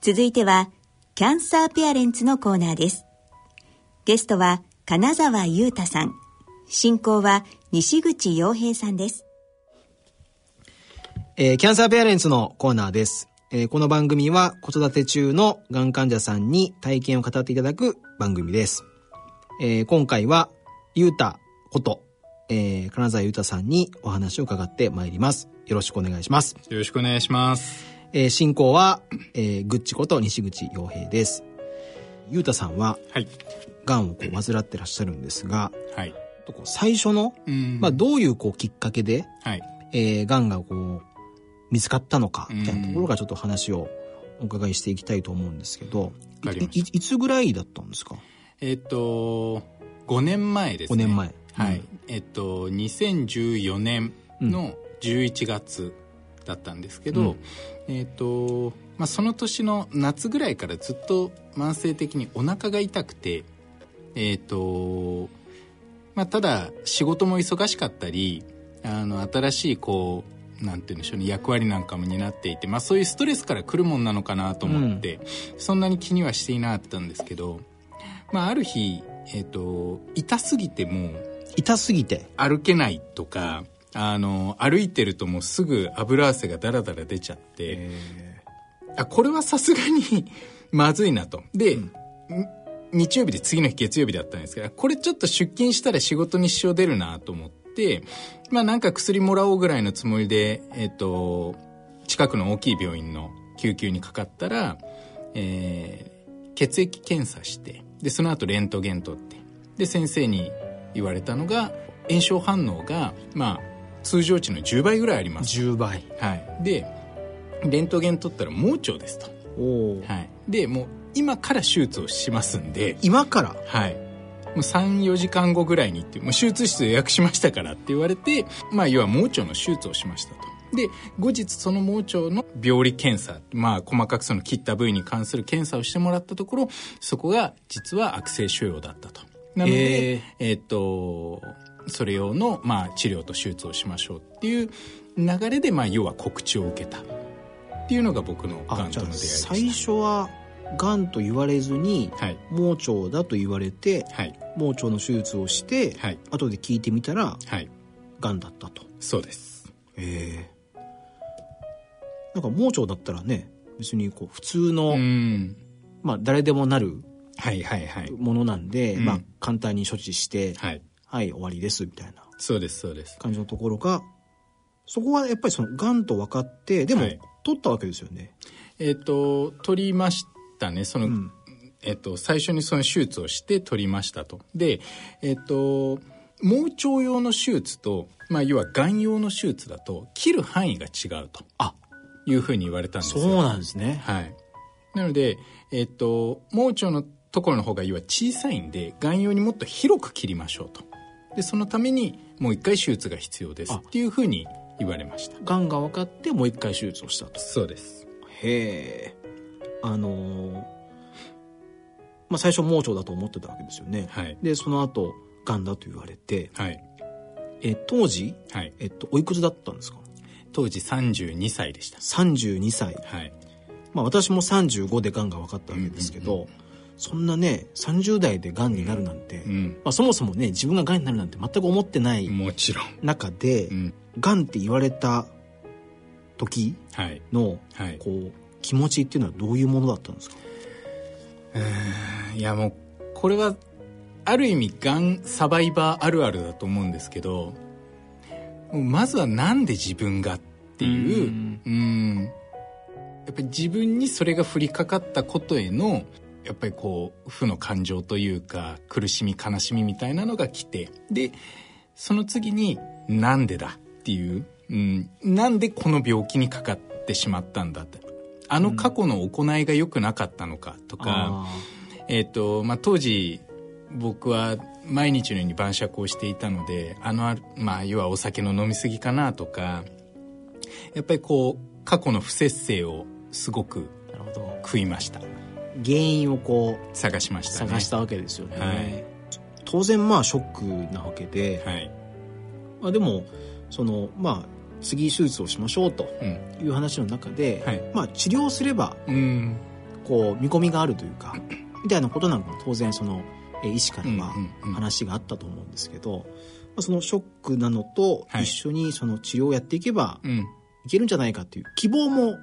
続いては、キャンサーペアレンツのコーナーです。ゲストは、金沢裕太さん。進行は、西口洋平さんです。えーキャンサーペアレンツのコーナーです。えーこの番組は子育て中のがん患者さんに体験を語っていただく番組です。えー今回は、ゆうたこと、えー金沢ゆうたさんにお話を伺ってまいります。よろしくお願いします。よろしくお願いします。えー進行は、えーぐっちこと西口洋平です。ゆうたさんは、はい。がんをこう患ってらっしゃるんですが、はい。こう最初の、うんまあ、どういうこうきっかけで、はい。えー、がんがこう、見つかったのか、みたいなところがちょっと話をお伺いしていきたいと思うんですけど、いいいつぐらいだったんですか？えっと、5年前です ?5 ね。年前。はい。うんえっと、2014年の11月だったんですけど、えっと、まあ、その年の夏ぐらいからずっと慢性的にお腹が痛くて、えっと、まあ、ただ仕事も忙しかったり、あの、新しいこう、なんて言うんでしょうね、役割なんかも担っていて、まあ、そういうストレスから来るもんなのかなと思って、そんなに気にはしていなかったんですけど、まあ、ある日、えっ、と、痛すぎてもう痛すぎて。歩けないとか、あの、歩いてるともうすぐ油汗がダラダラ出ちゃって、あ、これはさすがに まずいなと。で、ん日曜日で次の日月曜日だったんですけど、これちょっと出勤したら仕事に支障出るなと思って、まあなんか薬もらおうぐらいのつもりで、えっ、と、近くの大きい病院の救急にかかったら、えー血液検査して、で、その後レントゲン取って、で、先生に言われたのが、炎症反応が、まあ、通常値の10倍ぐらいあります。10倍。はい。で、レントゲン取ったら盲腸ですと。はい。で、もう今から手術をしますんで、今から？はい。もう3、4時間後ぐらいにって、もう手術室予約しましたからって言われて、まあ、要は盲腸の手術をしましたと。で、後日その盲腸の病理検査、まあ、細かくその切った部位に関する検査をしてもらったところ、そこが実は悪性腫瘍だったと。なので、ええっと、それ用の、まあ、治療と手術をしましょうっていう流れで、まあ、要は告知を受けたっていうのが僕のがんとの出会いでした。最初は、がんと言われずに、はい。盲腸だと言われて、はい。盲腸の手術をして、はい。後で聞いてみたら、はい。がんだったと。そうです。ええなんか盲腸だったらね、別にこう、普通の、うん。まあ、誰でもなるはいはいはい。ものなんで、うんまあ、簡単に処置して、はい。はい、終わりです、みたいなそうです、そうです。感じのところが、そこはやっぱりその、癌と分かって、でも、はい取ったわけですよね。えっ、と、取りましたね。その、うんえっ、と、最初にその手術をして取りましたと。で、えっ、と、盲腸用の手術と、まあ、要は癌用の手術だと、切る範囲が違うと。あいうふうに言われたんですよ。そうなんですね。はい。なので、えっ、と、盲腸のところの方が要は小さいんで、癌用にもっと広く切りましょうと。で、そのためにもう一回手術が必要ですっていうふうに言われました。癌が分かって、もう一回手術をしたと。そうです。へえ。あのーまあ、最初盲腸だと思ってたわけですよね。はい。で、その後、癌だと言われて、はい。え、当時、はい。えっと、おいくつだったんですか？当時32歳でした。32歳。はい。まあ私も35で癌が分かったわけですけど、うんうんそんなね、30代で癌になるなんて、うん。まあそもそもね、自分が癌になるなんて全く思ってないもちろん。中でう、ん。癌って言われた時はい。の、はい。こう、気持ちっていうのはどういうものだったんですか？いやもう、これは、ある意味、がんサバイバーあるあるだと思うんですけど、まずはなんで自分がっていう、うんうんやっぱり自分にそれが降りかかったことへの、やっぱりこう、負の感情というか、苦しみ、悲しみみたいなのが来て、で、その次に、なんでだっていう、うん、なんでこの病気にかかってしまったんだって。あの過去の行いが良くなかったのかとか、あえっ、と、まあ、当時、僕は毎日のように晩酌をしていたので、あのまあ、要はお酒の飲み過ぎかなとか、やっぱりこう、過去の不節制をすごく。食いました。原因をこう、探しましたね。探したわけですよね。はい当然まあショックなわけで、はい。まあでも、その、まあ、次手術をしましょうとうん。いう話の中で、はいまあ治療すればうん。こう見込みがあるというかみたいなことなんかも当然そのえー医師からはうんうんうん話があったと思うんですけど、まあ、そのショックなのとはい一緒にその治療をやっていけばうんいけるんじゃないかっていう希望も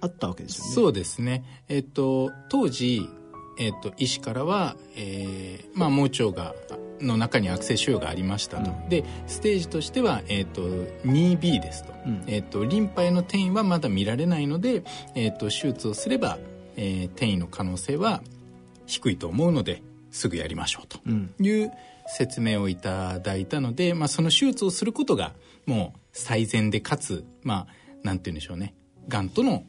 あったわけですよね。そうですね。えっと、当時、えっと、医師からは、えーまあ、盲腸が、の中に悪性腫瘍がありましたと。うんで、ステージとしては、えっと、2B ですと。うんえっと、リンパへの転移はまだ見られないので、えっと、手術をすれば、えー転移の可能性は低いと思うので、すぐやりましょうと。うんいう説明をいただいたので、まあ、その手術をすることがもう最善でかつまあなんて言うんでしょうねがんとの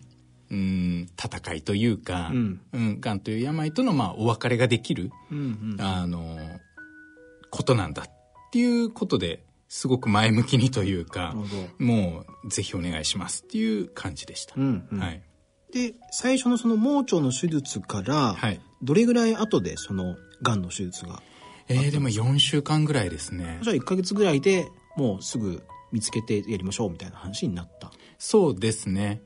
うん戦いというか、うん。うん、がんという病とのまあお別れができる、うんうん。あのことなんだっていうことですごく前向きにというかもうぜひお願いしますっていう感じでした。うんうん。はい。で最初のその盲腸の手術からはい。どれぐらい後でそのがんの手術がえー、でも4週間ぐらいですね。じゃあ1ヶ月ぐらいでもうすぐ見つけてやりましょうみたいな話になった。そうですね。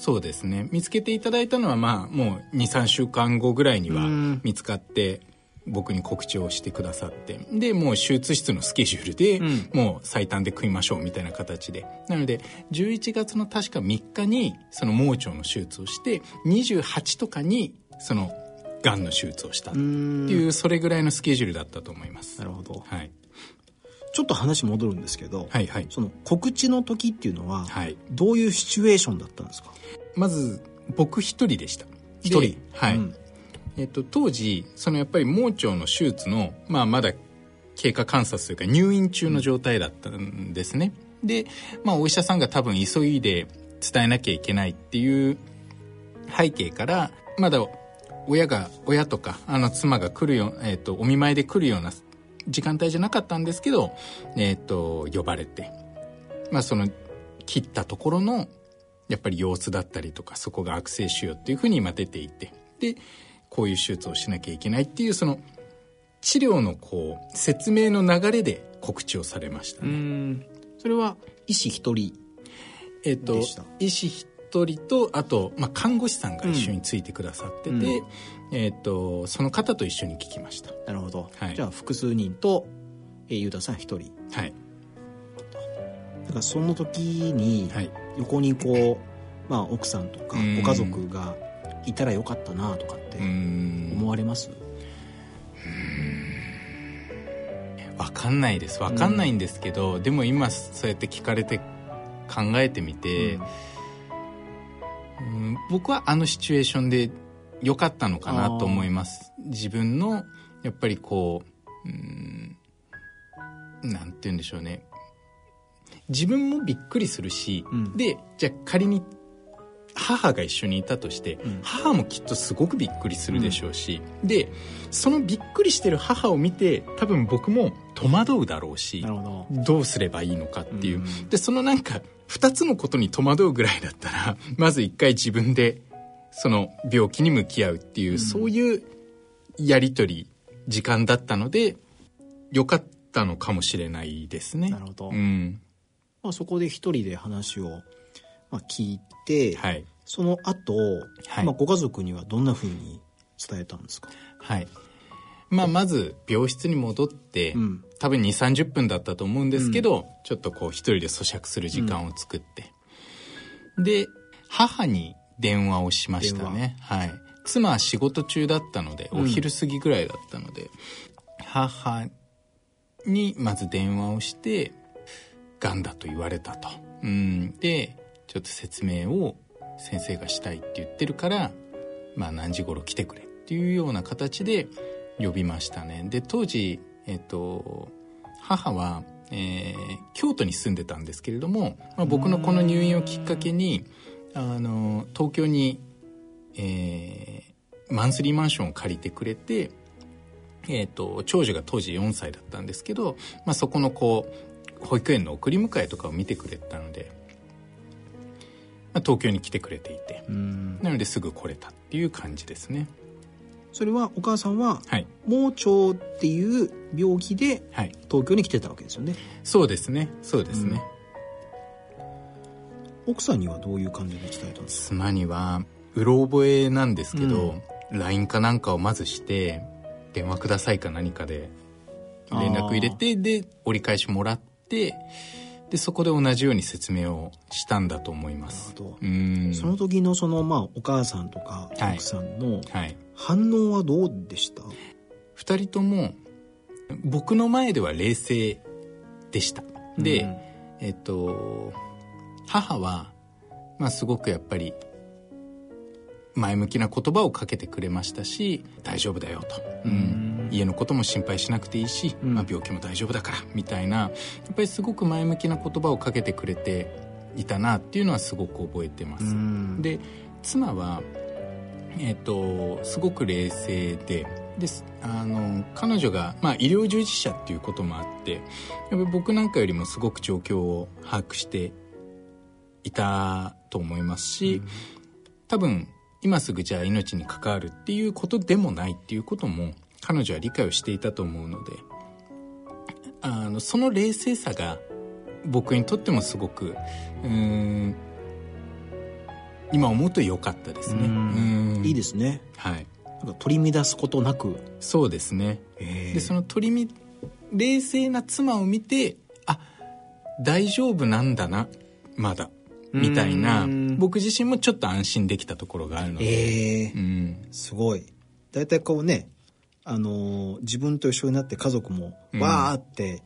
そうですね。見つけていただいたのは、まあ、もう2、3週間後ぐらいにはうん見つかって、僕に告知をしてくださって。で、もう手術室のスケジュールで、うんもう最短で組みましょうみたいな形で。なので、11月の確か3日に、その盲腸の手術をして、28とかに、その、がんの手術をしたっていう、それぐらいのスケジュールだったと思います。なるほどはい。ちょっと話戻るんですけど、はいはい。その告知の時っていうのは、はい。どういうシチュエーションだったんですか？まず、僕一人でした。一人ではい。うんえっと、当時そのやっぱり盲腸の手術の、まあ、まだ経過観察というか入院中の状態だったんですね、で、まあ、お医者さんが多分急いで伝えなきゃいけないっていう背景からまだ親が親とかあの妻が来るよ、えっと、お見舞いで来るような時間帯じゃなかったんですけど、えっと、呼ばれて、まあ、その切ったところのやっぱり様子だったりとかそこが悪性腫瘍っていうふうに今出ていて。でこういう手術をしなきゃいけないっていうその治療のこう説明の流れで告知をされましたうね。ん。それは医師一人えっと医師一人とあと、まあ、看護師さんが一緒についてくださってて、うん。えっとその方と一緒に聞きました。なるほど、はい。じゃあ複数人と、えー、ゆうたさん一人。はい。だからその時にはい。横にこう、まあ、奥さんとかうん。ご家族がいたらよかったなとかってうーん。思われます、わかんないです。わかんないんですけど、でも今そうやって聞かれて考えてみて、うん僕はあのシチュエーションで良かったのかなと思います。自分のやっぱりこううんなんて言うんでしょうね。自分もびっくりするし、うん。でじゃあ仮に母が一緒にいたとして、ん。母もきっとすごくびっくりするでしょうし、でそのびっくりしてる母を見て多分僕も戸惑うだろうしど。どうすればいいのかっていう、うん。でそのなんか2つのことに戸惑うぐらいだったら まず一回自分でその病気に向き合うっていう、そういうやり取り時間だったのでよかったのかもしれないですね。なるほど。うん。まあ、そこで一人で話を、まあ、聞いて、はい。その後、はい。まあご家族にはどんなふうに伝えたんですか、はいまあ、まず病室に戻って、うん。多分2 3 0分だったと思うんですけど、ちょっとこう一人で咀嚼する時間を作って、で母に電話をしましたね。はい。妻は仕事中だったのでうん。お昼過ぎぐらいだったので、母にまず電話をしてがんだと言われたと、うん、でちょっと説明を先生がしたいって言ってるから、まあ、何時頃来てくれっていうような形で呼びましたね。で当時、えっと、母は、えー京都に住んでたんですけれども、まあ、僕のこの入院をきっかけにあの東京に、えーマンスリーマンションを借りてくれて、えー、と長女が当時4歳だったんですけど、まあ、そこのこう保育園の送り迎えとかを見てくれてたので、まあ、東京に来てくれていてうん。なのですぐ来れたっていう感じですねそれはお母さんははい。盲腸っていう病気ではい。東京に来てたわけですよね。そうですね。そうですね、奥さんにはどういう感じで伝えたんですか妻にはうろ覚えなんですけど、LINE かなんかをまずして電話くださいか何かで連絡入れてで折り返しもらってでそこで同じように説明をしたんだと思います。うん。その時のそのまあお母さんとかはい。奥さんのはい。反応はどうでした、2人とも僕の前では冷静でした。で、うん。えっと母は、まあ、すごくやっぱり前向きな言葉をかけてくれましたし大丈夫だよと、うん、家のことも心配しなくていいし、うん。まあ、病気も大丈夫だからみたいなやっぱりすごく前向きな言葉をかけてくれていたなっていうのはすごく覚えてます、うん。で妻はえっ、とすごく冷静でですあの彼女が、まあ、医療従事者っていうこともあってやっぱり僕なんかよりもすごく状況を把握していたと思いますし、多分今すぐじゃあ命に関わるっていうことでもないっていうことも彼女は理解をしていたと思うのであのその冷静さが僕にとってもすごくうーん今思うと良かったですね。いいですね。はい。なんか取り乱すことなく、そうですね。え。ーでその取りみ冷静な妻を見てあ大丈夫なんだなまだみたいなうん。僕自身もちょっと安心できたところがあるので、ええ。うん、すごい。大体こうねあのー自分と一緒になって家族もうん。わーって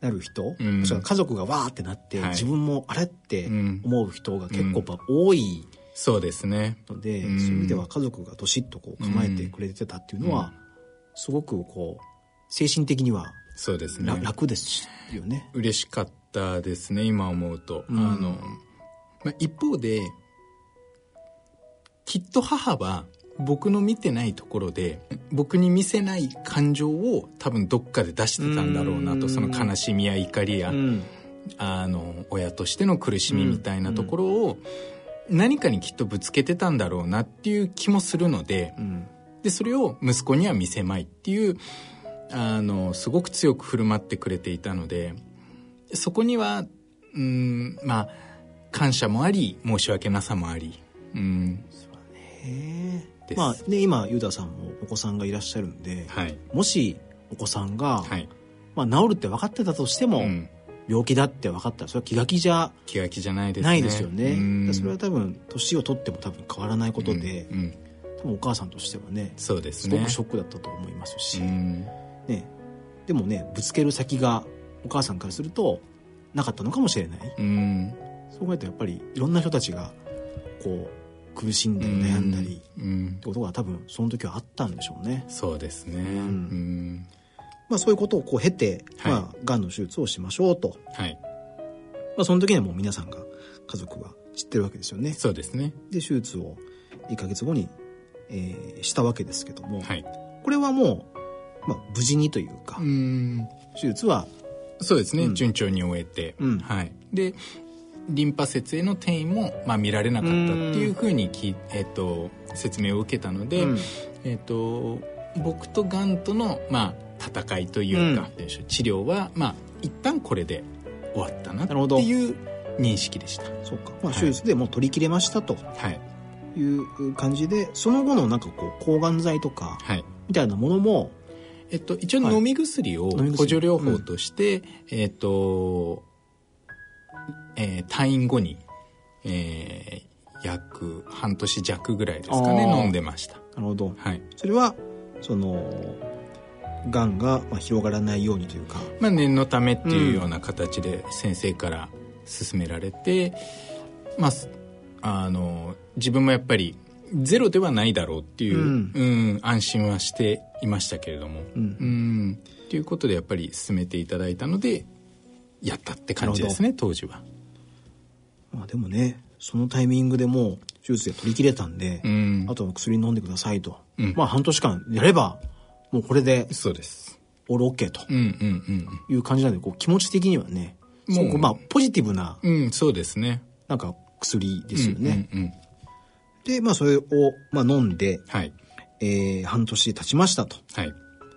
なる人、うん。家族がわーってなって、はい。自分もあれってうん。思う人が結構多いそうですね。ので、うん。そういう意味では家族がどしっとこう構えてくれてたっていうのは、すごくこう精神的にはそうですね。ら楽ですよね。嬉しかったですね今思うと、うん。あの、まあ、一方できっと母は僕の見てないところで僕に見せない感情を多分どっかで出してたんだろうなうん。とその悲しみや怒りや、うん。あの親としての苦しみみたいなところを何かにきっとぶつけてたんだろうなっていう気もするのでうん。でそれを息子には見せまいっていうあのすごく強く振る舞ってくれていたのでそこにはうんまあ感謝もあり申し訳なさもあり、うん、へです。えまあね今ユダさんもお子さんがいらっしゃるんで、はい。もしお子さんが、はい、まあ、治るって分かってたとしても、うん、病気だって分かった。らそれは気が気じゃ気が気じゃないですね。ないですよね。それは多分年を取っても多分変わらないことで、うんうん。多分お母さんとしてはねそうですね。すごくショックだったと思いますし、うん。ね、でもねぶつける先がお母さんからするとなかったのかもしれない。うん。そう考えるとやっぱりいろんな人たちがこう苦しんだり悩んだりうん。うん。ってことが多分その時はあったんでしょうね、そうですね。うん。まあ、そういうことをこう経て、はい。まあ、がんの手術をしましょうと、はい。まあ、その時にはもう皆さんが家族は知ってるわけですよね。そうですね。で手術を1ヶ月後に、えーしたわけですけども、はい。これはもう、まあ、無事にというか、うん。手術はそうですね、うん。順調に終えて、うん。はい、でリンパ節への転移も、まあ、見られなかったっていうふうにき、えっと説明を受けたので、うん。えっと僕とがんとの、まあ、戦いというか、うん。治療は、まあ、一旦これで終わったなっていう認識でした。そうか、まあ、はい。手術でもう取り切れましたと。はい。いう感じでその後のなんかこう抗がん剤とかはい。みたいなものもえっと、一応はい。飲み薬。を補助療法として、えっと、えー退院後に、えー約半年弱ぐらいですかね飲んでました。なるほど。はい。それはそのがんがまあ広がらないようにというか。まあ念のためっていうような形で先生から勧められて、まあすあの自分もやっぱりゼロではないだろうっていう、ううんん安心はしていましたけれども。うん。うん。っていうことでやっぱり進めていただいたのでやったって感じですね当時はまあでもねそのタイミングでもう手術で取り切れたんで、うん。あとは薬飲んでくださいと、うん。まあ半年間やればもうこれでそうです。オールオッケーと。いう感じなんでこう気持ち的にはねもう。まあポジティブなうんうんそうですね。なんか薬ですよね、うんうんうん。でまあそれをまあ飲んで、はい。えー半年経ちましたと。はい。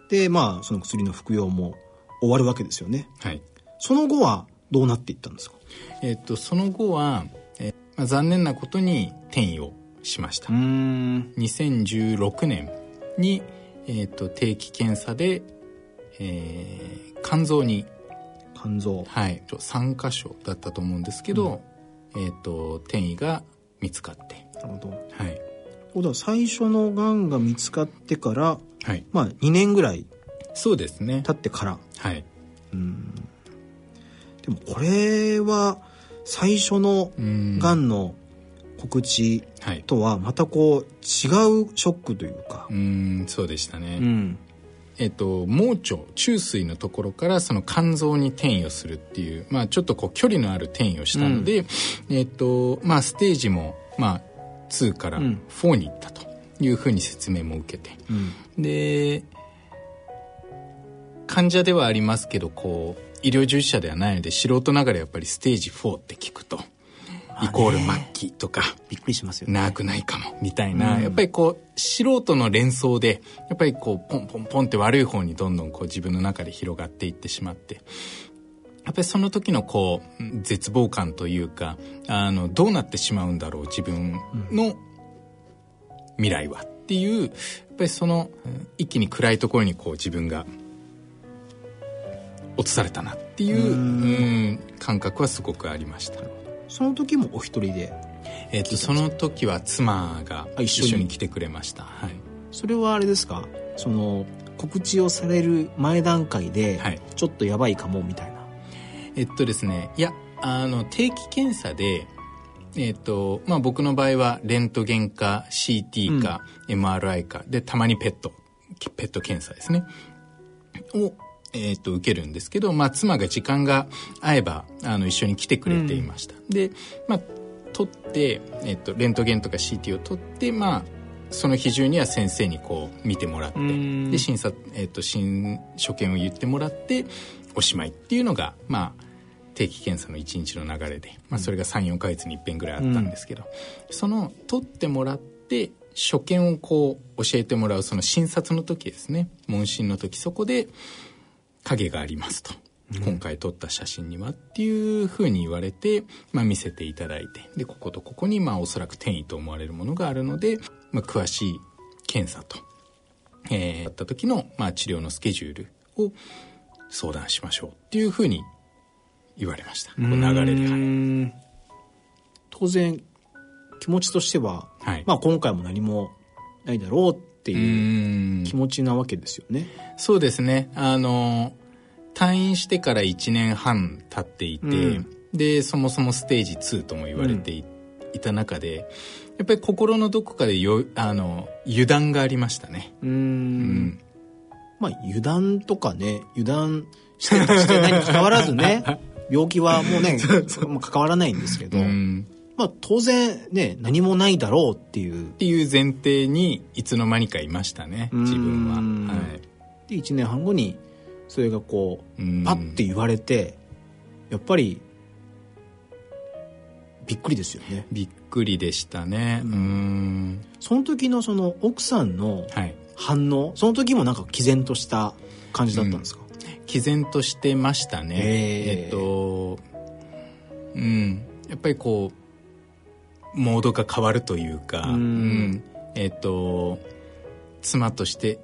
でまあその薬の服用も終わるわけですよね。はい。その後はどうなっていったんですか？えっとその後は、えーまあ、残念なことに転移をしました。うーん。2016年に、えー、と定期検査で、えー肝臓に、肝臓。はい、3箇所だったと思うんですけど、えー、と転移が見つかって。なるほど。はい。ことは最初のがんが見つかってからはい。まあ2年ぐらいそうですね。経ってから。はいでもこれは最初のうんがんの告知はい。とはまたこう違うショックというか。う、んそうでしたね、うん。えっと、盲腸中水のところからその肝臓に転移をするっていう、まあ、ちょっとこう距離のある転移をしたので、えっとまあ、ステージも、まあ、2からうん。4に行ったというふうに説明も受けて、うん。で患者ではありますけどこう医療従事者ではないので素人ながらやっぱりステージ4って聞くと、イコール末期とかびっくりしますよね。長くないかもみたいな、うん。やっぱりこう素人の連想でやっぱりこうポンポンポンって悪い方にどんどんこう自分の中で広がっていってしまってやっぱりその時のこううん絶望感というかあのどうなってしまうんだろう自分の未来はっていうやっぱりそのうん一気に暗いところにこう自分が落とされたなっていううん。うん感覚はすごくありました。その時もお一人で？えっとその時は妻があ一緒に。来てくれました。はい、それはあれですか？その告知をされる前段階ではい。ちょっとやばいかもみたいな、えっとですねいやあの定期検査でえっとまあ僕の場合はレントゲンか CT か MRI かでたまにペットペット検査ですね。をえっと受けるんですけど、まあ、妻が時間が合えばあの一緒に来てくれていました、で、まあ、取って、えっと、レントゲンとか CT を取って、まあ、その日中には先生にこう見てもらってん。で審査、えっと審所見を言ってもらっておしまいっていうのが、まあ、定期検査の1日の流れで、まあ、それが34ヶ月に一遍ぐらいあったんですけど、その取ってもらって所見をこう教えてもらうその診察の時ですね問診の時そこで影がありますと。今回撮った写真にはっていうふうに言われて、まあ、見せていただいてでこことここにまあおそらく転移と思われるものがあるので、まあ、詳しい検査と、えーやった時の、まあ、治療のスケジュールを相談しましょうっていうふうに言われました。こう流れで、当然気持ちとしては、はい。まあ、今回も何もないだろうっていう気持ちなわけですよね。そうですねあの退院してから1年半経っていて、うん。でそもそもステージ2とも言われてい,、た中でやっぱり心のどこかでよあの油断がありましたねうん。うん。まあ油断とかね油断してるしてないに関わらずね病気はもうねまあ関わらないん。ですけど、うん。まあ当然ね何もないだろうっていう。っていう前提にいつの間にかいましたね自分は、うんはい。で1年半後にそれがこううん。パッて言われてやっぱりびっくりですよね。びっくりでしたね。うん。その時のその奥さんのはい。反応その時もなんか毅然とした感じだったんですか、毅然としてましたね。えっとうん。やっぱりこうモードが変わるというかうん。えっと妻として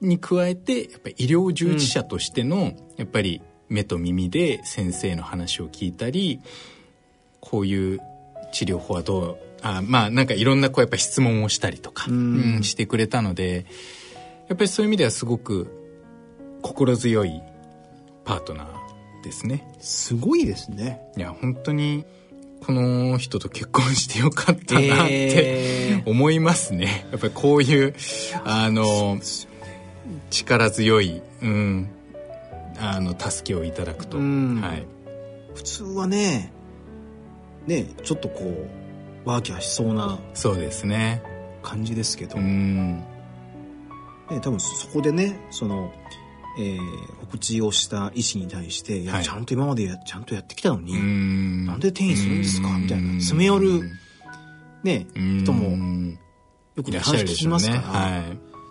に加えてやっぱり医療従事者としての、やっぱり目と耳で先生の話を聞いたりこういう治療法はどうあまあなんかいろんなこうやっぱ質問をしたりとか、うん。うんしてくれたのでやっぱりそういう意味ではすごく心強いパートナーですね。すごいですね。いや本当にこの人と結婚してよかったなって、えー。思いますね。やっぱりこういうあの力強い、うん、あの助けをいただくと、うん。はい、普通はねねちょっとこうワーキャーしそうなそうですね。感じですけど、うね、ん多分そこでねその、えー告知をした医師に対して、いやはい。ちゃんと今までやちゃんとやってきたのに、うんなんで転移するんですか？うんみたいな。詰め寄るねうん。人もよく話聞きますから、はい。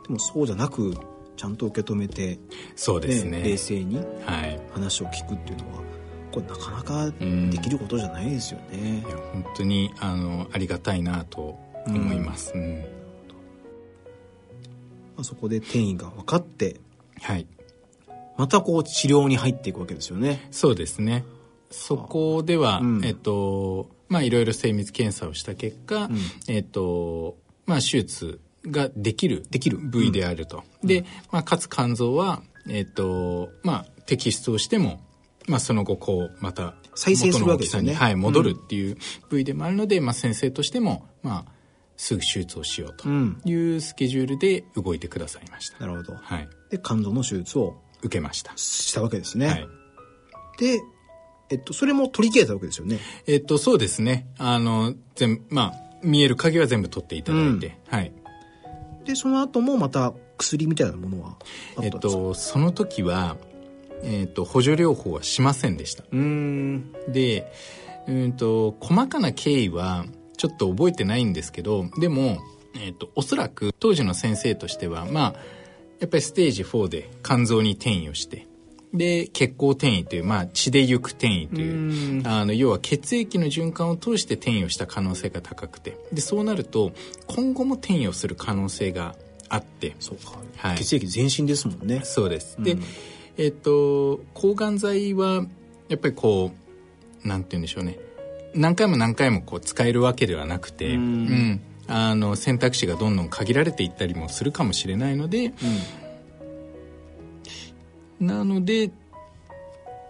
でもそうじゃなくちゃんと受け止めて、そうですね。冷静にはい。話を聞くっていうのはこれなかなかうん。できることじゃないですよね。い。や本当にあのありがたいなと思います、うん。まあ、そこで転移が分かってはい。またこう治療に入っていくわけですよね。そうですねそこでは、うん。えっとまあいろいろ精密検査をした結果、えっとまあ手術ができるできる。部位であると、で、まあ、かつ肝臓はえっとまあ摘出をしてもまあその後こうまた再生するわけですよね。はい、戻るっていう部位でもあるので、まあ先生としてもまあすぐ手術をしようとうん。いうスケジュールで動いてくださいました、なるほど。はい。で肝臓の手術を受けました。したわけですね、はい。で、えっと、それも取り切れたわけですよねえっと、そうですね。あの、全、まあ、見える鍵は全部取っていただいて、はい。でその後もまた薬みたいなものはえっと、その時は、えっと、補助療法はしませんでした。うーんで、うんと、細かな経緯は、ちょっと覚えてないんですけど、でも、えっと、おそらく、当時の先生としては、まあ、やっぱりステージ4で肝臓に転移をして、で、血行転移という、まあ、血で行く転移という、あの、要は血液の循環を通して転移をした可能性が高くて、で、そうなると、今後も転移をする可能性があって、そうか、はい。血液全身ですもんね。そうです。で、えっと、抗がん剤は、やっぱりこう、なんて言うんでしょうね。何回も何回もこう使えるわけではなくて、うん。あの、選択肢がどんどん限られていったりもするかもしれないので、なので、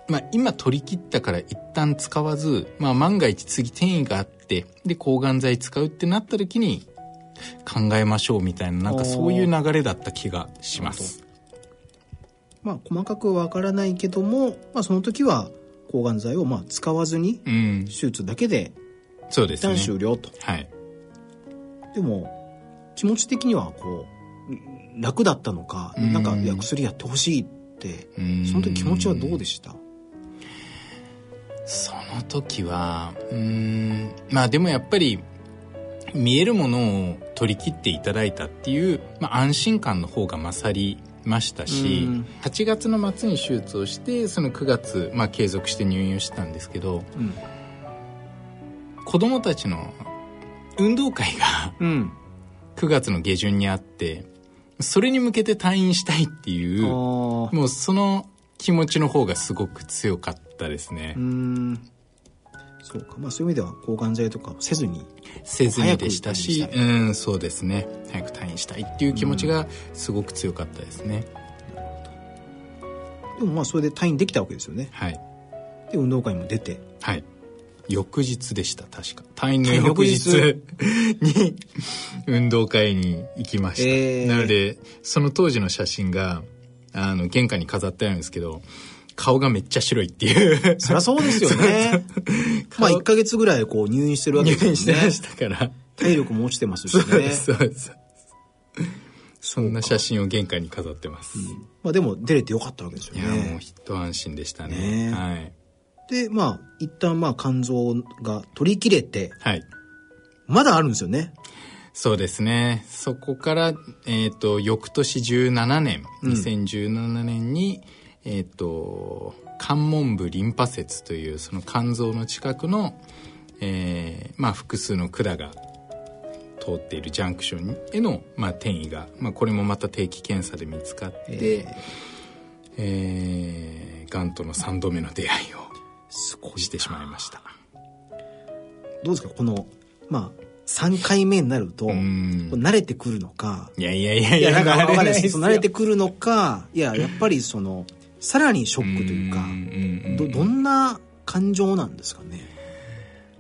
まあ、今取り切ったから一旦使わず、まあ、万が一次転移があって、で、抗がん剤使うってなった時に考えましょうみたいな、なんかそういう流れだった気がします。まあ細かくは分からないけども、まあ、その時は抗がん剤をまあ使わずにうん手。術だけで一旦。終了と、はい。でも気持ち的にはこう楽だったのか、うんなんかいや薬やってほしいってうん。その時気持ちはどうでした？その時は、うーん、まあでもやっぱり、見えるものを取り切っていただいたっていう、まあ安心感の方が勝りましたしうん、8月の末に手術をして、その9月、まあ継続して入院をしたんですけど、うん。子供たちの運動会がうん9月の下旬にあって、それに向けて退院したいっていう、もうその気持ちの方がすごく強かったですね。うーん。そうか。まあそういう意味では抗がん剤とかせずにせずにでしたしうんそうですね。早く退院したいっていう気持ちがすごく強かったですね、でもまあそれで退院できたわけですよね。はい。で運動会も出て。はい翌日でした確か。退院の翌翌日日に運動会に行きました、えー。なのでその当時の写真があの玄関に飾ってあるんですけど顔がめっちゃ白いっていう。そりゃそうですよね。まあ1ヶ月ぐらいこう入院してるわけ入ですよね。院してましたから。体力も落ちてますしそうでねすそうですそんな写真を玄関に飾ってます、まあでも出れてよかったわけですよいやもうね一安心でしたね。ねはいでまあ一旦まあ肝臓が取り切れてはい。まだあるんですよね。そうですね。そこから、えっと翌年17年2017年に、えっ、と関門部リンパ節というその肝臓の近くの、えーまあ、複数の管が通っているジャンクションへの、まあ、転移が、まあ、これもまた定期検査で見つかって、えー、がんとの3度目の出会いをしてしまいました。どうですか？このまあ3回目になるとん。慣れてくるのかいやいやいやいやなんかわかんないです慣れてくるのかいややっぱりそのさらにショックというかんうんうんどどんな感情なんですかね？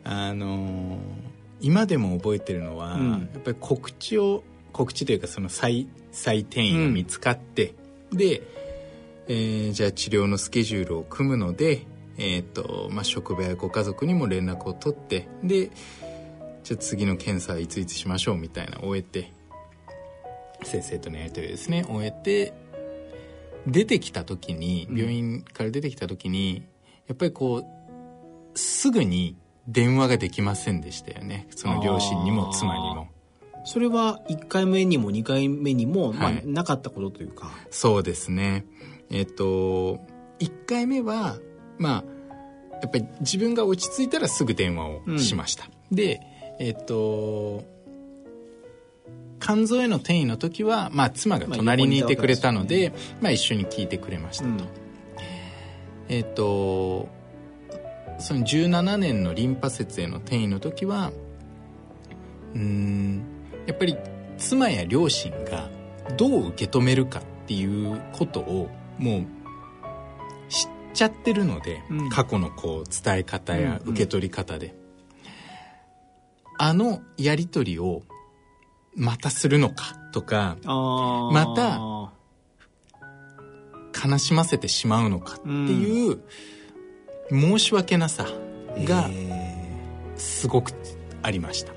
あのー今でも覚えてるのは、うん。やっぱり告知を告知というかその再再転移が見つかって、で、えーじゃあ治療のスケジュールを組むので、えーとまあ、職場やご家族にも連絡を取ってでじゃあ次の検査いついつしましょうみたいな終えて先生とのやり取りですね終えて出てきた時に病院から出てきた時に、やっぱりこうすぐに電話ができませんでしたよね。その両親にも妻にも。それは1回目にも2回目にも、まあはい。なかったことというか。そうですね。えっと1回目はまあやっぱり自分が落ち着いたらすぐ電話をしました、でえっと肝臓への転移の時は、まあ、妻が隣にいてくれたので、まあ、一緒に聞いてくれましたと、うん。えっ、とその17年のリンパ節への転移の時はうーんやっぱり妻や両親がどう受け止めるかっていうことをもうちゃってるので、うん。過去のこう伝え方やうんうん。受け取り方で、あのやり取りをまたするのかとかまた悲しませてしまうのかっていう申し訳なさがえすごくありました、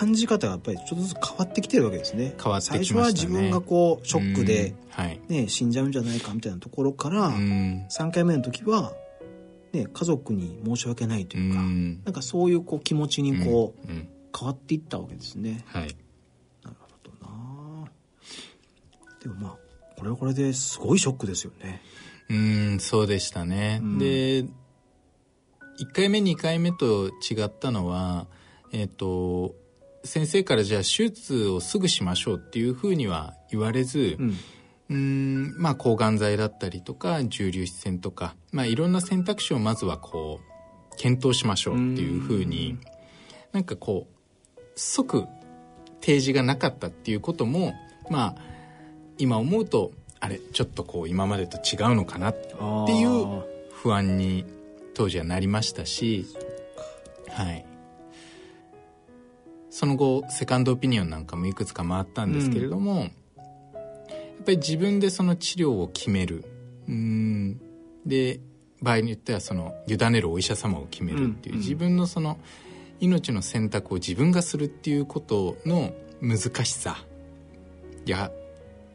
感じ方がやっぱりちょっとずつ変わってきてるわけですね。変わってきましたね。最初は自分がこうショックでうん、はい。ね、死んじゃうんじゃないかみたいなところから、うん。3回目の時は、ね、家族に申し訳ないというか、うん。なんかそういうこう気持ちにこう、うん変わっていったわけですね。はい。なるほどな。でもまあこれはこれですごいショックですよね。うんそうでしたね、うん。で1回目2回目と違ったのはえっ、と先生からじゃあ手術をすぐしましょうっていうふうには言われず、うん。んまあ抗がん剤だったりとか重粒子線とか、まあ、いろんな選択肢をまずはこう検討しましょうっていうふうになんかこう即提示がなかったっていうこともまあ今思うとあれちょっとこう今までと違うのかなっていう不安に当時はなりましたしはいその後セカンドオピニオンなんかもいくつか回ったんですけれども、やっぱり自分でその治療を決める。うん。で場合によってはその委ねるお医者様を決めるっていう、うん自分のその命の選択を自分がするっていうことの難しさや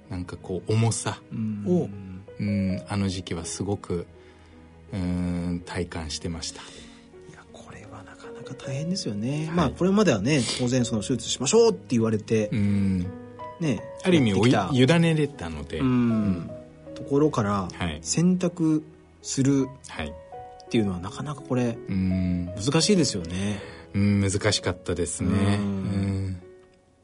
なんかこう重さうん。をうんあの時期はすごくうん体感してましたか大変ですよね、はい。まあこれまではね当然その手術しましょうって言われてうん。ねある意味委ねれたので、うん。ところからはい。選択するはい。っていうのはなかなかこれうん。難しいですよね。うん難しかったですね。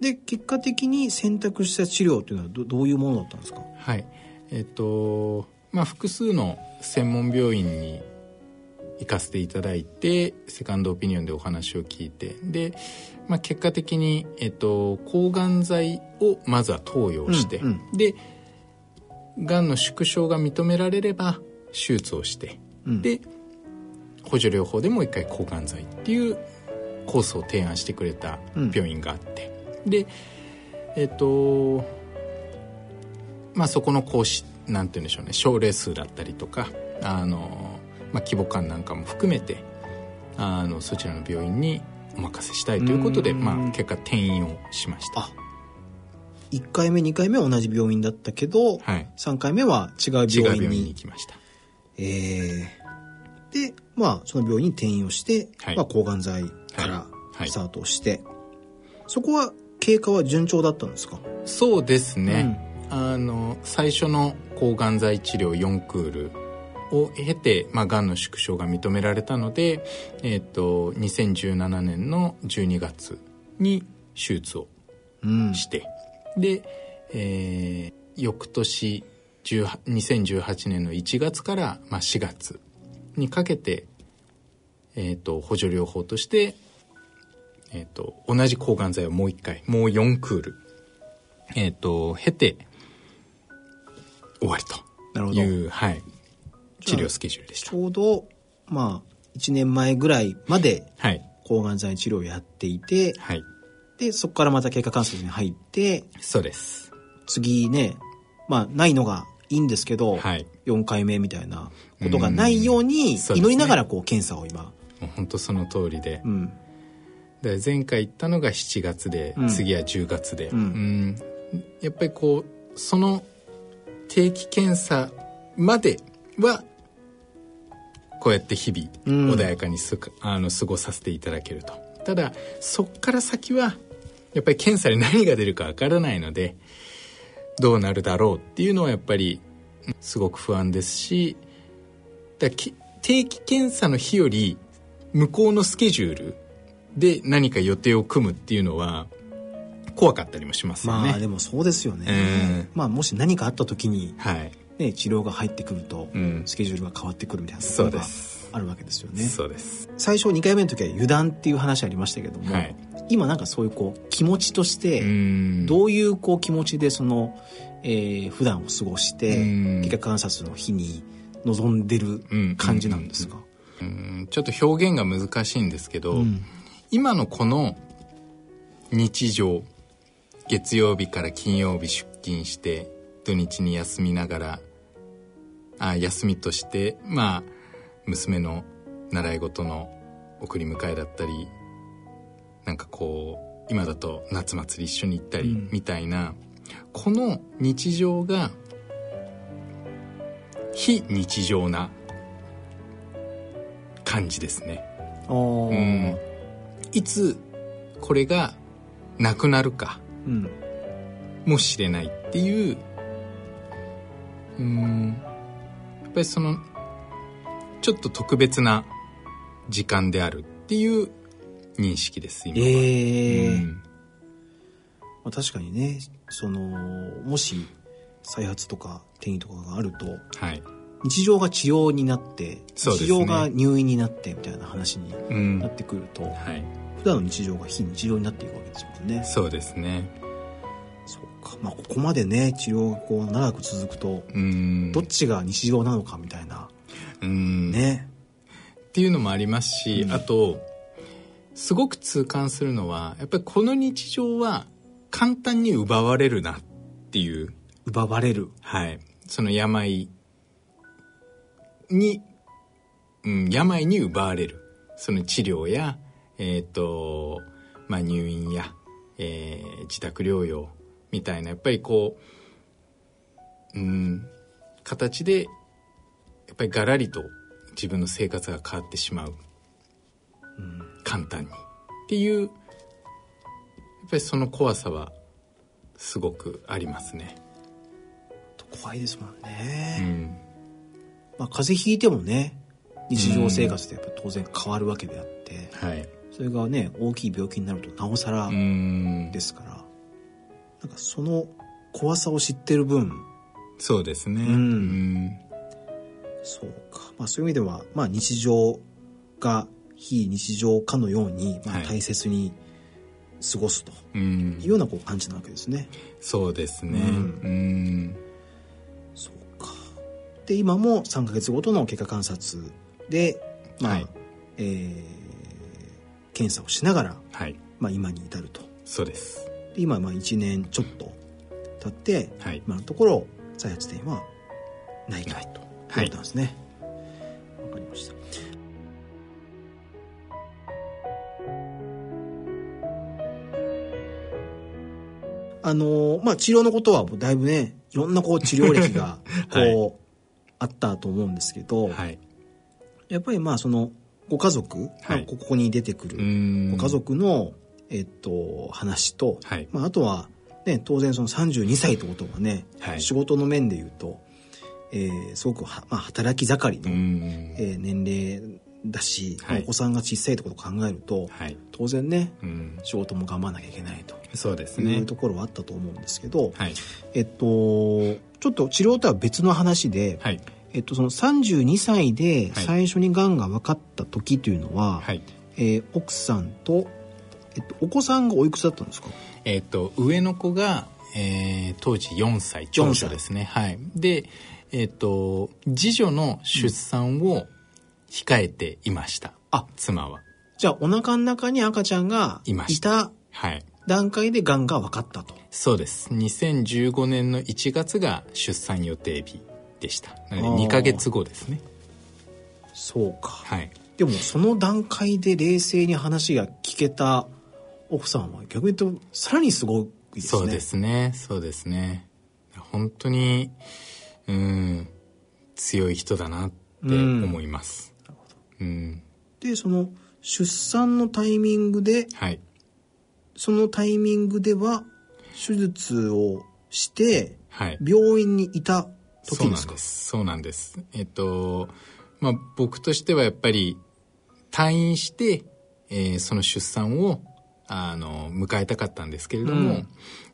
で結果的に選択した治療っていうのはどどういうものだったんですか？はい。えっとまあ複数の専門病院に行かせていただいてセカンドオピニオンでお話を聞いてで、まあ、結果的に、えっと、抗がん剤をまずは投与をして、うんでがんの縮小が認められれば手術をして、うん。で補助療法でもう一回抗がん剤っていうコースを提案してくれた病院があって、でえっ、とまあそこの講師なんて言うんでしょうね症例数だったりとかあの、まあ、規模感なんかも含めてあのそちらの病院にお任せしたいということで、うん。まあ、結果転院をしました。あ1回目2回目は同じ病院だったけど、はい。3回目は違う病院に。に行きました。えー。でまあその病院に転院をして、はい。まあ、抗がん剤からはい。はい。スタートをして、そこは経過は順調だったんですか？そうですね、あの最初の抗がん剤治療4クールを経て、まあ、がんの縮小が認められたので、えっと2017年の12月に手術をうん。して、で、えー翌年18 2018年の1月から、まあ、4月にかけて、えー、と補助療法として、えー、と同じ抗がん剤をもう1回もう4クール、えー、と経て終わりなるほど。という、はい、治療スケジュールでした。ち。ょうどまあ1年前ぐらいまではい、抗がん剤治療をやっていてはい、でそこからまた経過観察に入ってそうです。次ねまあないのがいいんですけど、はい。4回目みたいなことがないように祈りながらこう検査を今、本当その通りで、うん、で前回行ったのが7月で、うん。次は10月で、うん。うん。やっぱりこうその定期検査まではこうやって日々うん穏やかにすかあの過ごさせていただけるとただそっから先はやっぱり検査で何が出るかわからないのでどうなるだろうっていうのはやっぱりうんすごく不安ですしだき定期検査の日より向こうのスケジュールで何か予定を組むっていうのは怖かったりもしますよね。まあでもそうですよね、うんまあもし何かあった時に、はい。ね、治療が入ってくると、うん。スケジュールが変わってくるみたいなとこそろがうです。あるわけですよね。そうです。最初2回目の時は油断っていう話ありましたけども、はい。今なんかそういうこう気持ちとして、うん。どういうこう気持ちでその、えー普段を過ごしてうん。外科観察の日に臨んでる感じなんですか、うん。ちょっと表現が難しいんですけど、うん。今のこの日常月曜日から金曜日出勤して土日に休みながらあ休みとしてまあ娘の習い事の送り迎えだったりなんかこう今だと夏祭り一緒に行ったりうん。みたいな、この日常が非日常な感じですね。うん。いつこれがなくなるかうん。もしれないっていううんぱりそのちょっと特別な時間であるっていう認識です今は、ええ。うん。まあ、確かにねそのもし再発とか転移とかがあるとはい、日常が治療になって、ね。日常が入院になってみたいな話にうん。なってくると、はい、普段の日常が非日常になっていくわけですもんね。そうですねそうか。まあここまでね治療がこう長く続くとうん。どっちが日常なのかみたいな。うん。ね。っていうのもありますし、うん。あとすごく痛感するのはやっぱりこの日常は簡単に奪われるなっていう。奪われる。はい、その病に、うん、病に奪われる。その治療や、えっとまあ、入院や、えー自宅療養みたいなやっぱりこう、うん、形でやっぱりガラリと自分の生活が変わってしまう、簡単に。っていうやっぱりその怖さはすごくありますね。怖いですもんうね、ん。まあ、風邪ひいてもね日常生活でやっぱ当然変わるわけであって、はい。それがね大きい病気になるとなおさらうん。ですから、なんかその怖さを知ってる分そうですね。うんそうか、まあ、そういう意味では、まあ、日常が非日常かのように、まあ、はい大切に過ごすとうん。うんいうようなこう感じなわけですね。そうですね。ううんん。そうかで今も3ヶ月ごとの経過観察で、まあはいえー検査をしながら、はい。まあ、今に至るとそうです。で今まあ1年ちょっと経って、はい。今のところ再発点はないとないうことなんですね。わ、かりました。あのーまあ治療のことはだいぶねいろんなこう治療歴が こう、はいあったと思うんですけど、はい。やっぱりまあそのご家族、まあはいここに出てくるうん。ご家族の、えっと、話と、はい。まあ、あとは、ね、当然その32歳ってことはね、はい仕事の面で言うと、えーすごくは、まあ、働き盛りの、うん。えー年齢だし、はいまあお子さんが小さいってことを考えると、はい。当然ねうん。仕事も頑張らなきゃいけないとそうですねいう。ところはあったと思うんですけど、はい。えっとちょっと治療とは別の話で、はい。えっと、その32歳ではい最初にがんが分かった時というのは、はい。えー奥さんと、えっと、お子さんがおいくつだったんですか？えっ、と、上の子が、えー当時4歳、長女ですね。はい。で、えっ、と、次女の出産を控えていました。あ妻は。じゃあお腹の中に赤ちゃんがいましたたはい。段階でがんが分かったと。そうです。2015年の1月が出産予定日でした。なのであー2ヶ月後ですね。そうか。はい。でもその段階で冷静に話が聞けた奥さんは逆に言うとさらにすごいですね。そうですね。そうですね。本当に、うん、強い人だなって思います。うん。で、その出産のタイミングで、はい。そのタイミングでは手術をしてはい。病院にいた時ですか？んです。そうなんです。えっと、まあ僕としてはやっぱり退院して、えーその出産をあの迎えたかったんですけれども、うん。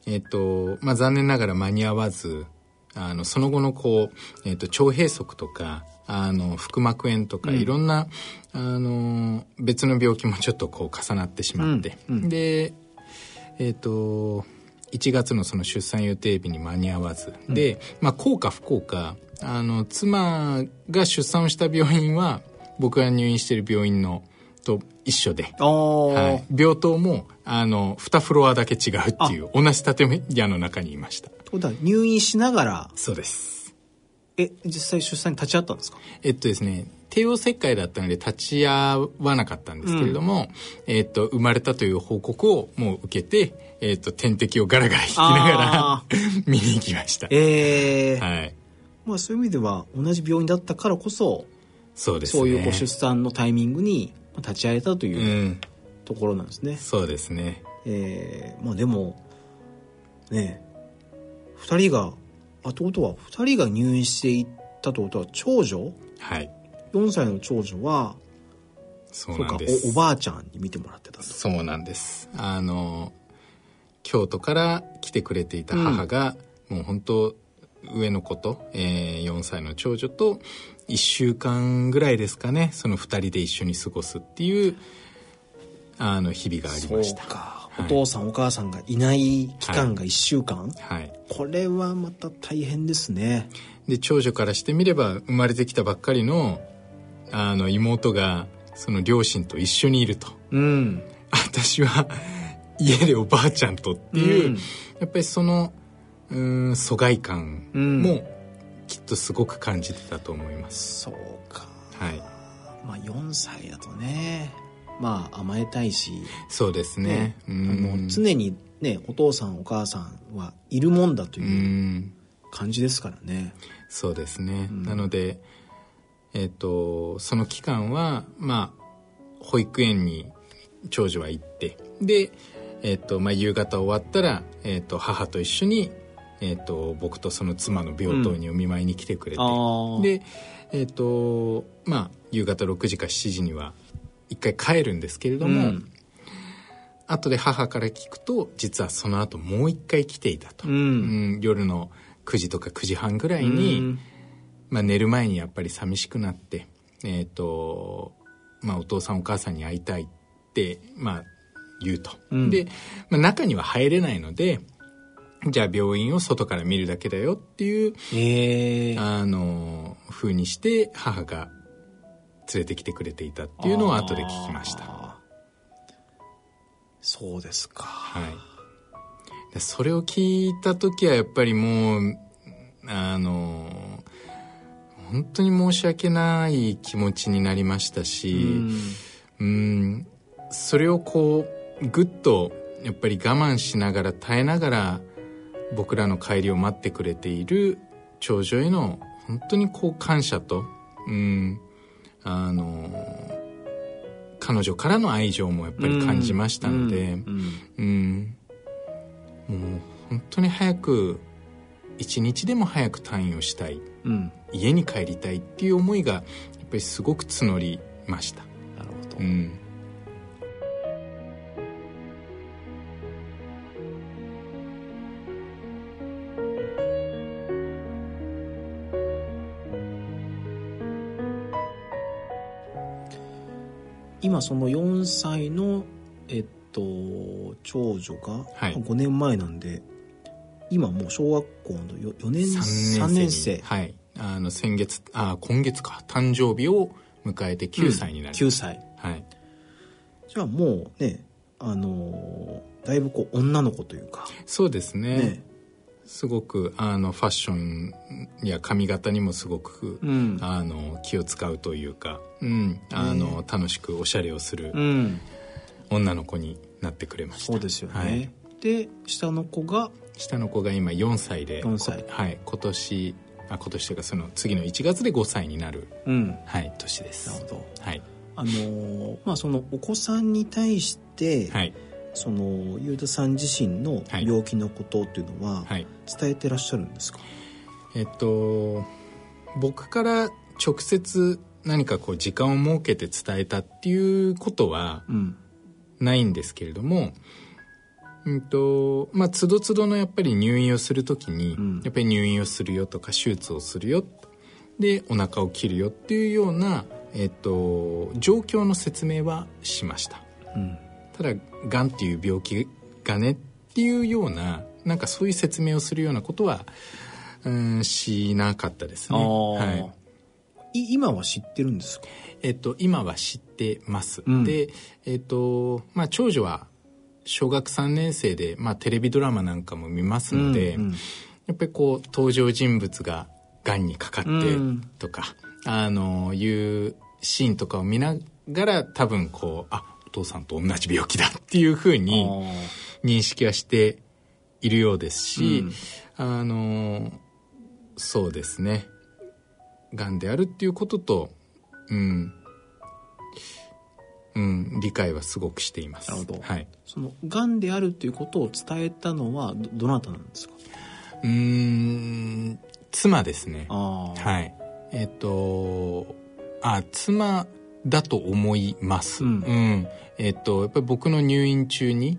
えっ、と、まあ、残念ながら間に合わずあのその後のこう、えっと腸閉塞とかあの腹膜炎とか、うん。いろんなあの別の病気もちょっとこう重なってしまって、うん。うん。でえっ、と1月のその出産予定日に間に合わず、で、まあ、幸か不幸かあの妻が出産をした病院は僕が入院している病院のと一緒で、はい、病棟もあの2フロアだけ違うっていう同じ建屋の中にいました。ことは入院しながら、そうです。え、実際出産に立ち会ったんですか？えっとですね帝王切開だったので立ち会わなかったんですけれども、えっと生まれたという報告をもう受けて、えっと点滴をガラガラ引きながらあ 見に行きました。ええはい。まあそういう意味では同じ病院だったからこそ、そうですね。そういうこう出産のタイミングに立ち会えたとういうん。ところなんですね。そうですね。えーまあでも、ね二人が、あ、ってことは二人が入院していったってことは長女？はい。4歳の長女はそうなんです。おおばあちゃんに見てもらってたと。そうなんです。あの京都から来てくれていた母が、もう本当上の子と、えー4歳の長女と1週間ぐらいですかね。その2人で一緒に過ごすっていうあの日々がありました。そうか、はい。お父さんお母さんがいない期間が1週間、はい。これはまた大変ですね。で長女からしてみれば生まれてきたばっかりのあの妹がその両親と一緒にいると。うん。私は家でおばあちゃんとっていう、うん。やっぱりそのうーん疎外感うん。もきっとすごく感じてたと思います、そうか。はい。まあ4歳だとねまあ甘えたいし、そうですね。ね。あうん。の常にねお父さんお母さんはいるもんだとういうん。感じですからね。そうですね、うん。なのでえっ、とその期間はまあ保育園に長女は行ってでえっ、とまあ夕方終わったら、えっと母と一緒にえっ、と僕とその妻の病棟にお見舞いに来てくれて、ああでえっ、とまあ夕方6時か7時には一回帰るんですけれども、うん。後で母から聞くと実はその後もう一回来ていたと、うん。うん夜の9時とか9時半ぐらいに、うん。まあ、寝る前にやっぱり寂しくなってえっ、とまあお父さんお母さんに会いたいってまあ言うと、うん。で、まあ、中には入れないのでじゃあ病院を外から見るだけだよっていうええ。あの風にして母が連れてきてくれていたっていうのを後で聞きました。そうですか。はい。でそれを聞いた時はやっぱりもうあの本当に申し訳ない気持ちになりましたうしん。うん。それをこうぐっとやっぱり我慢しながら耐えながら僕らの帰りを待ってくれている長女への本当にこう感謝とうんあの彼女からの愛情もやっぱり感じましたので、うんうん、もう本当に早く一日でも早く退院をしたい。うん。家に帰りたいっていう思いがやっぱりすごく募りました、なるほど、うん、今その4歳のえっと長女がはい。5年前なんで、今もう小学校の 4, 年3 3年年生。はい。あの先月あ今月か。誕生日を迎えて9歳になり9ます、歳。はい。じゃあもうねあのーだいぶこう女の子というか。そうですね。ねすごくあのファッションや髪型にもすごく、うん。あの気を使うというか、うん、あの楽しくおしゃれをするうん。女の子になってくれました。そうですよね、はい。で下の子が？下の子が今4歳で4歳。こはい今年あ今年というかその次の1月で5歳になる、うん。なはい、年です。るほど。はい。あのーまあそのお子さんに対して、はいそのゆうたさん自身のはい。病気のことっていうのははい。伝えてらっしゃるんですか、えっと僕から直接何かこう時間を設けて伝えたっていうことはうん。ないんですけれども、うんとまあ、つどつどのやっぱり入院をするときに、ん。やっぱり入院をするよとか手術をするよでお腹を切るよっていうような、えっと、状況の説明はしました。うんただがんっていう病気がねっていうようななんかそういう説明をするようなことはうんしなかったですね、はい。い今は知ってるんですか？えっと、今は知ってます、うん。で、えっとまあ、長女は小学3年生で、まあ、テレビドラマなんかも見ますので、うんうん。やっぱりこう登場人物ががんにかかってうん。とか、あのいうシーンとかを見ながら多分こうあお父さんと同じ病気だっていうふうに認識はしているようですし、あのそうですね。がんであるっていうこととうん、うん、理解はすごくしています。なるほど。はい、そのがんであるということを伝えたのはどどなたなんですか？うーん妻ですね。はい。えっ、とあ妻だと思います。うん。えっ、とやっぱり僕の入院中に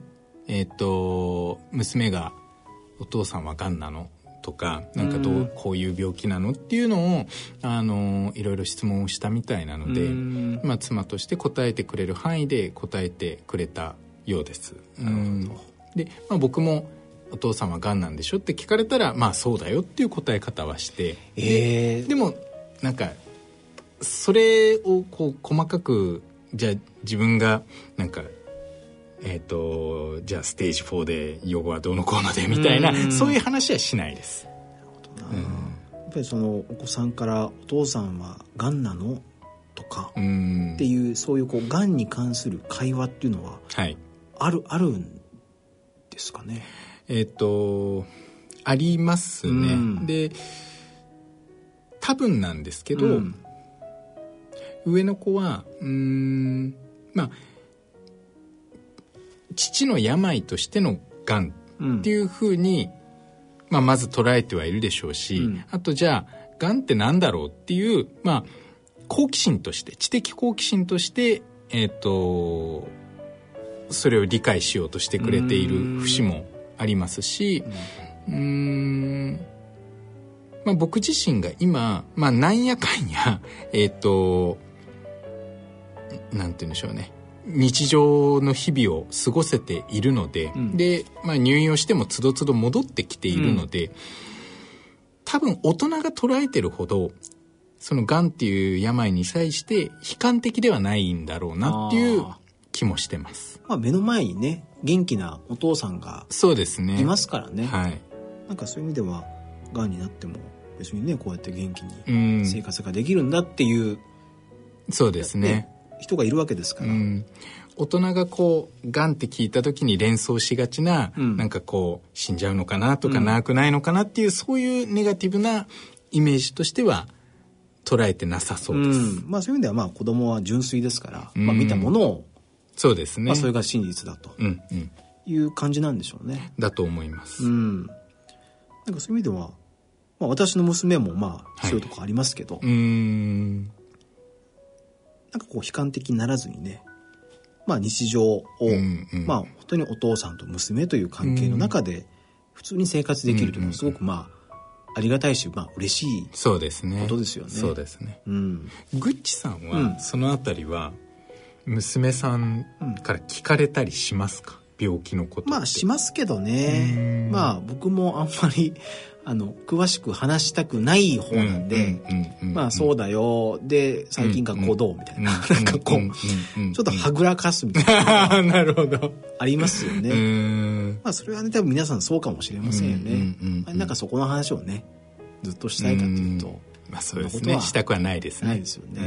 えっ、と娘が「お父さんはがんなの?」とかなんかどう、うん。こういう病気なの？っていうのをあのいろいろ質問をしたみたいなので、うん。まあ、妻として答えてくれる範囲で答えてくれたようです。うん。で、まあ、僕も「お父さんはがんなんでしょ?」って聞かれたら「まあそうだよ」っていう答え方はして。ええでもなんかそれをこう細かくじゃあ自分がなんかえっ、とじゃあステージ4で予後はどうのこうのでみたいなうん。そういう話はしないです。やっぱりそのお子さんから「お父さんはがんなの?」とかうん。っていうそういうこうがんに関する会話っていうのははい。あるあるんですかね？えっ、とありますね、うん。で多分なんですけど、うん上の子はうーんまあ父の病としてのがんうん。っていうふうに、まあ、まず捉えてはいるでしょうし、うん。あとじゃあがんってなんだろうっていう、まあ、好奇心として知的好奇心としてえっ、とそれを理解しようとしてくれている節もありますしうーんまあ、僕自身が今、まあ、なんやかんやえっ、となんて言うんでしょうね。日常の日々を過ごせているので、うん。で、まあ、入院をしてもつどつど戻ってきているので、多分大人が捉えてるほどそのがんっていう病に際して悲観的ではないんだろうなっていうあ気もしてます。まあ目の前にね元気なお父さんがそうですね。いますからね、はい。なんかそういう意味ではがんになっても別にねこうやって元気うにん。生活ができるんだっていう。そうですね人がいるわけですから、うん、大人がこうがんって聞いた時に連想しがちな、うん。なんかこう死んじゃうのかなとか、うん。長くないのかなっていうそういうネガティブなイメージとしては捉えてなさそうです、うん。まあそういう意味ではまあ子供は純粋ですから、うん。まあ、見たものを、そうですね、まあ、それが真実だと。うんうん。いう感じなんでしょうね。だと思います、うん、なんかそういう意味では、まあ、私の娘もまあはい。そういうとこありますけど、うーんなんかこう悲観的にならずにね、まあ、日常を、うんうん。まあ、本当にお父さんと娘という関係の中で普通に生活できるというのはすごくまあありがたいし、まあ嬉しい。そうですね。ことですよね。そうですね。うん、グッチさんうん。はそのあたりは娘さんから聞かれたりしますか？病気のことまあしますけどね。うん。まあ僕もあんまりあの詳しく話したくない方なんで、まあそうだだよで最近学校どう？みたいな、なんかこう、うちょっとはぐらかすみたいな。あ なるほど。ありますよね、うん。まあそれはね多分皆さんそうかもしれませんよね、なんかそこの話をねずっとしたいかっていうと、まあそうですね。したくはないですね。ないですよね